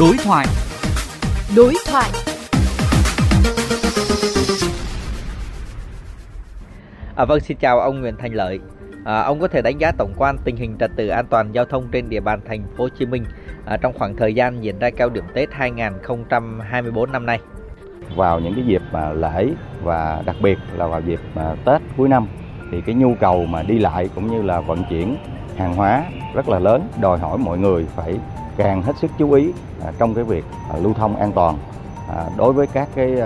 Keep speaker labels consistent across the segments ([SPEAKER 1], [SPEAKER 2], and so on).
[SPEAKER 1] Đối thoại.
[SPEAKER 2] Đối thoại.
[SPEAKER 3] À, vâng, xin chào ông Nguyễn Thành Lợi. À, ông có thể đánh giá tổng quan tình hình trật tự an toàn giao thông trên địa bàn thành phố Hồ Chí Minh à, trong khoảng thời gian diễn ra cao điểm Tết 2024 năm nay.
[SPEAKER 4] Vào những cái dịp mà lễ và đặc biệt là vào dịp mà Tết cuối năm thì cái nhu cầu mà đi lại cũng như là vận chuyển hàng hóa rất là lớn, đòi hỏi mọi người phải càng hết sức chú ý à, trong cái việc à, lưu thông an toàn. À, đối với các cái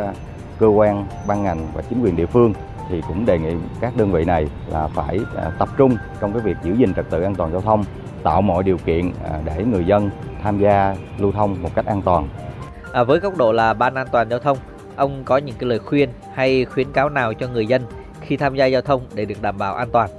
[SPEAKER 4] cơ quan, ban ngành và chính quyền địa phương thì cũng đề nghị các đơn vị này là phải tập trung trong cái việc giữ gìn trật tự an toàn giao thông, tạo mọi điều kiện để người dân tham gia lưu thông một cách an toàn.
[SPEAKER 3] À, với góc độ là ban an toàn giao thông, ông có những cái lời khuyên hay khuyến cáo nào cho người dân khi tham gia giao thông để được đảm bảo an toàn?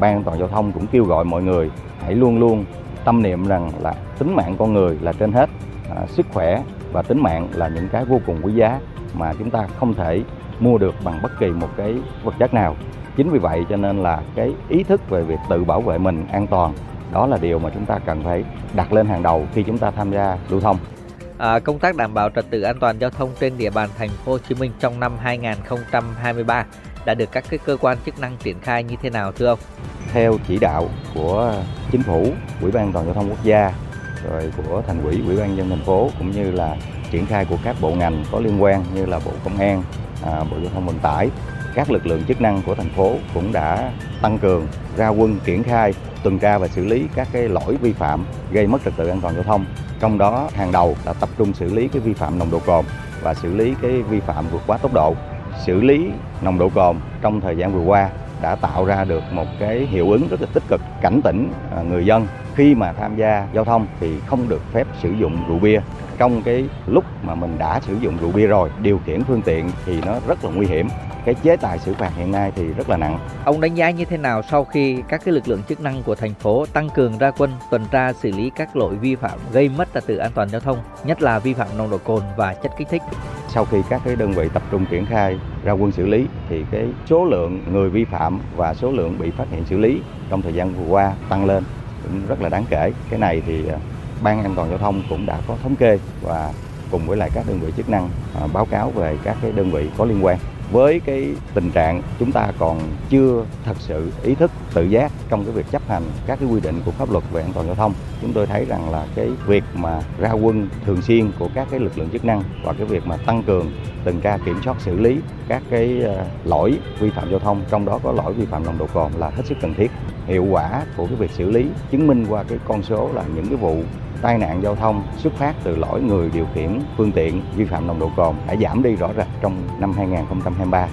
[SPEAKER 4] Ban an toàn giao thông cũng kêu gọi mọi người hãy luôn luôn tâm niệm rằng là tính mạng con người là trên hết, à, sức khỏe và tính mạng là những cái vô cùng quý giá mà chúng ta không thể mua được bằng bất kỳ một cái vật chất nào. Chính vì vậy cho nên là cái ý thức về việc tự bảo vệ mình an toàn đó là điều mà chúng ta cần phải đặt lên hàng đầu khi chúng ta tham gia lưu thông.
[SPEAKER 3] À, công tác đảm bảo trật tự an toàn giao thông trên địa bàn thành phố Hồ Chí Minh trong năm 2023 đã được các cái cơ quan chức năng triển khai như thế nào thưa ông?
[SPEAKER 4] Theo chỉ đạo của chính phủ, Ủy ban toàn giao thông quốc gia rồi của thành ủy, Ủy ban dân thành phố cũng như là triển khai của các bộ ngành có liên quan như là Bộ Công an, à, Bộ Giao thông Vận tải, các lực lượng chức năng của thành phố cũng đã tăng cường ra quân triển khai tuần tra và xử lý các cái lỗi vi phạm gây mất trật tự an toàn giao thông. Trong đó hàng đầu là tập trung xử lý cái vi phạm nồng độ cồn và xử lý cái vi phạm vượt quá tốc độ. Xử lý nồng độ cồn trong thời gian vừa qua đã tạo ra được một cái hiệu ứng rất là tích cực cảnh tỉnh à, người dân. Khi mà tham gia giao thông thì không được phép sử dụng rượu bia. Trong cái lúc mà mình đã sử dụng rượu bia rồi điều khiển phương tiện thì nó rất là nguy hiểm. Cái chế tài xử phạt hiện nay thì rất là nặng.
[SPEAKER 3] Ông đánh giá như thế nào sau khi các cái lực lượng chức năng của thành phố tăng cường ra quân tuần tra xử lý các lỗi vi phạm gây mất trật tự an toàn giao thông, nhất là vi phạm nồng độ cồn và chất kích thích?
[SPEAKER 4] Sau khi các cái đơn vị tập trung triển khai ra quân xử lý thì cái số lượng người vi phạm và số lượng bị phát hiện xử lý trong thời gian vừa qua tăng lên cũng rất là đáng kể. Cái này thì à, ban an toàn giao thông cũng đã có thống kê và cùng với lại các đơn vị chức năng à, báo cáo về các cái đơn vị có liên quan với cái tình trạng chúng ta còn chưa thật sự ý thức, tự giác trong cái việc chấp hành các cái quy định của pháp luật về an toàn giao thông, chúng tôi thấy rằng là cái việc mà ra quân thường xuyên của các cái lực lượng chức năng và cái việc mà tăng cường tuần tra kiểm soát xử lý các cái ờ, lỗi vi phạm giao thông, trong đó có lỗi vi phạm nồng độ cồn là hết sức cần thiết. Hiệu quả của cái việc xử lý chứng minh qua cái con số là những cái vụ tai nạn giao thông xuất phát từ lỗi người điều khiển phương tiện vi phạm nồng độ cồn đã giảm đi rõ rệt trong năm 2023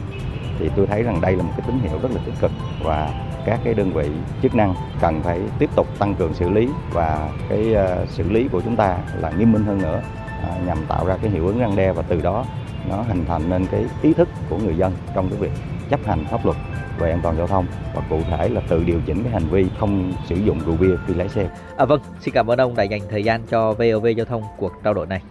[SPEAKER 4] thì tôi thấy rằng đây là một cái tín hiệu rất là tích cực và các cái đơn vị chức năng cần phải tiếp tục tăng cường xử lý và cái ờ, xử lý của chúng ta là nghiêm minh hơn nữa à, nhằm tạo ra cái hiệu ứng răng đe và từ đó nó hình thành nên cái ý thức của người dân trong cái việc chấp hành pháp luật về an toàn giao thông và cụ thể là tự điều chỉnh cái hành vi không sử dụng rượu bia khi lái xe.
[SPEAKER 3] À vâng, xin cảm ơn ông đã dành thời gian cho VOV Giao thông cuộc trao đổi này.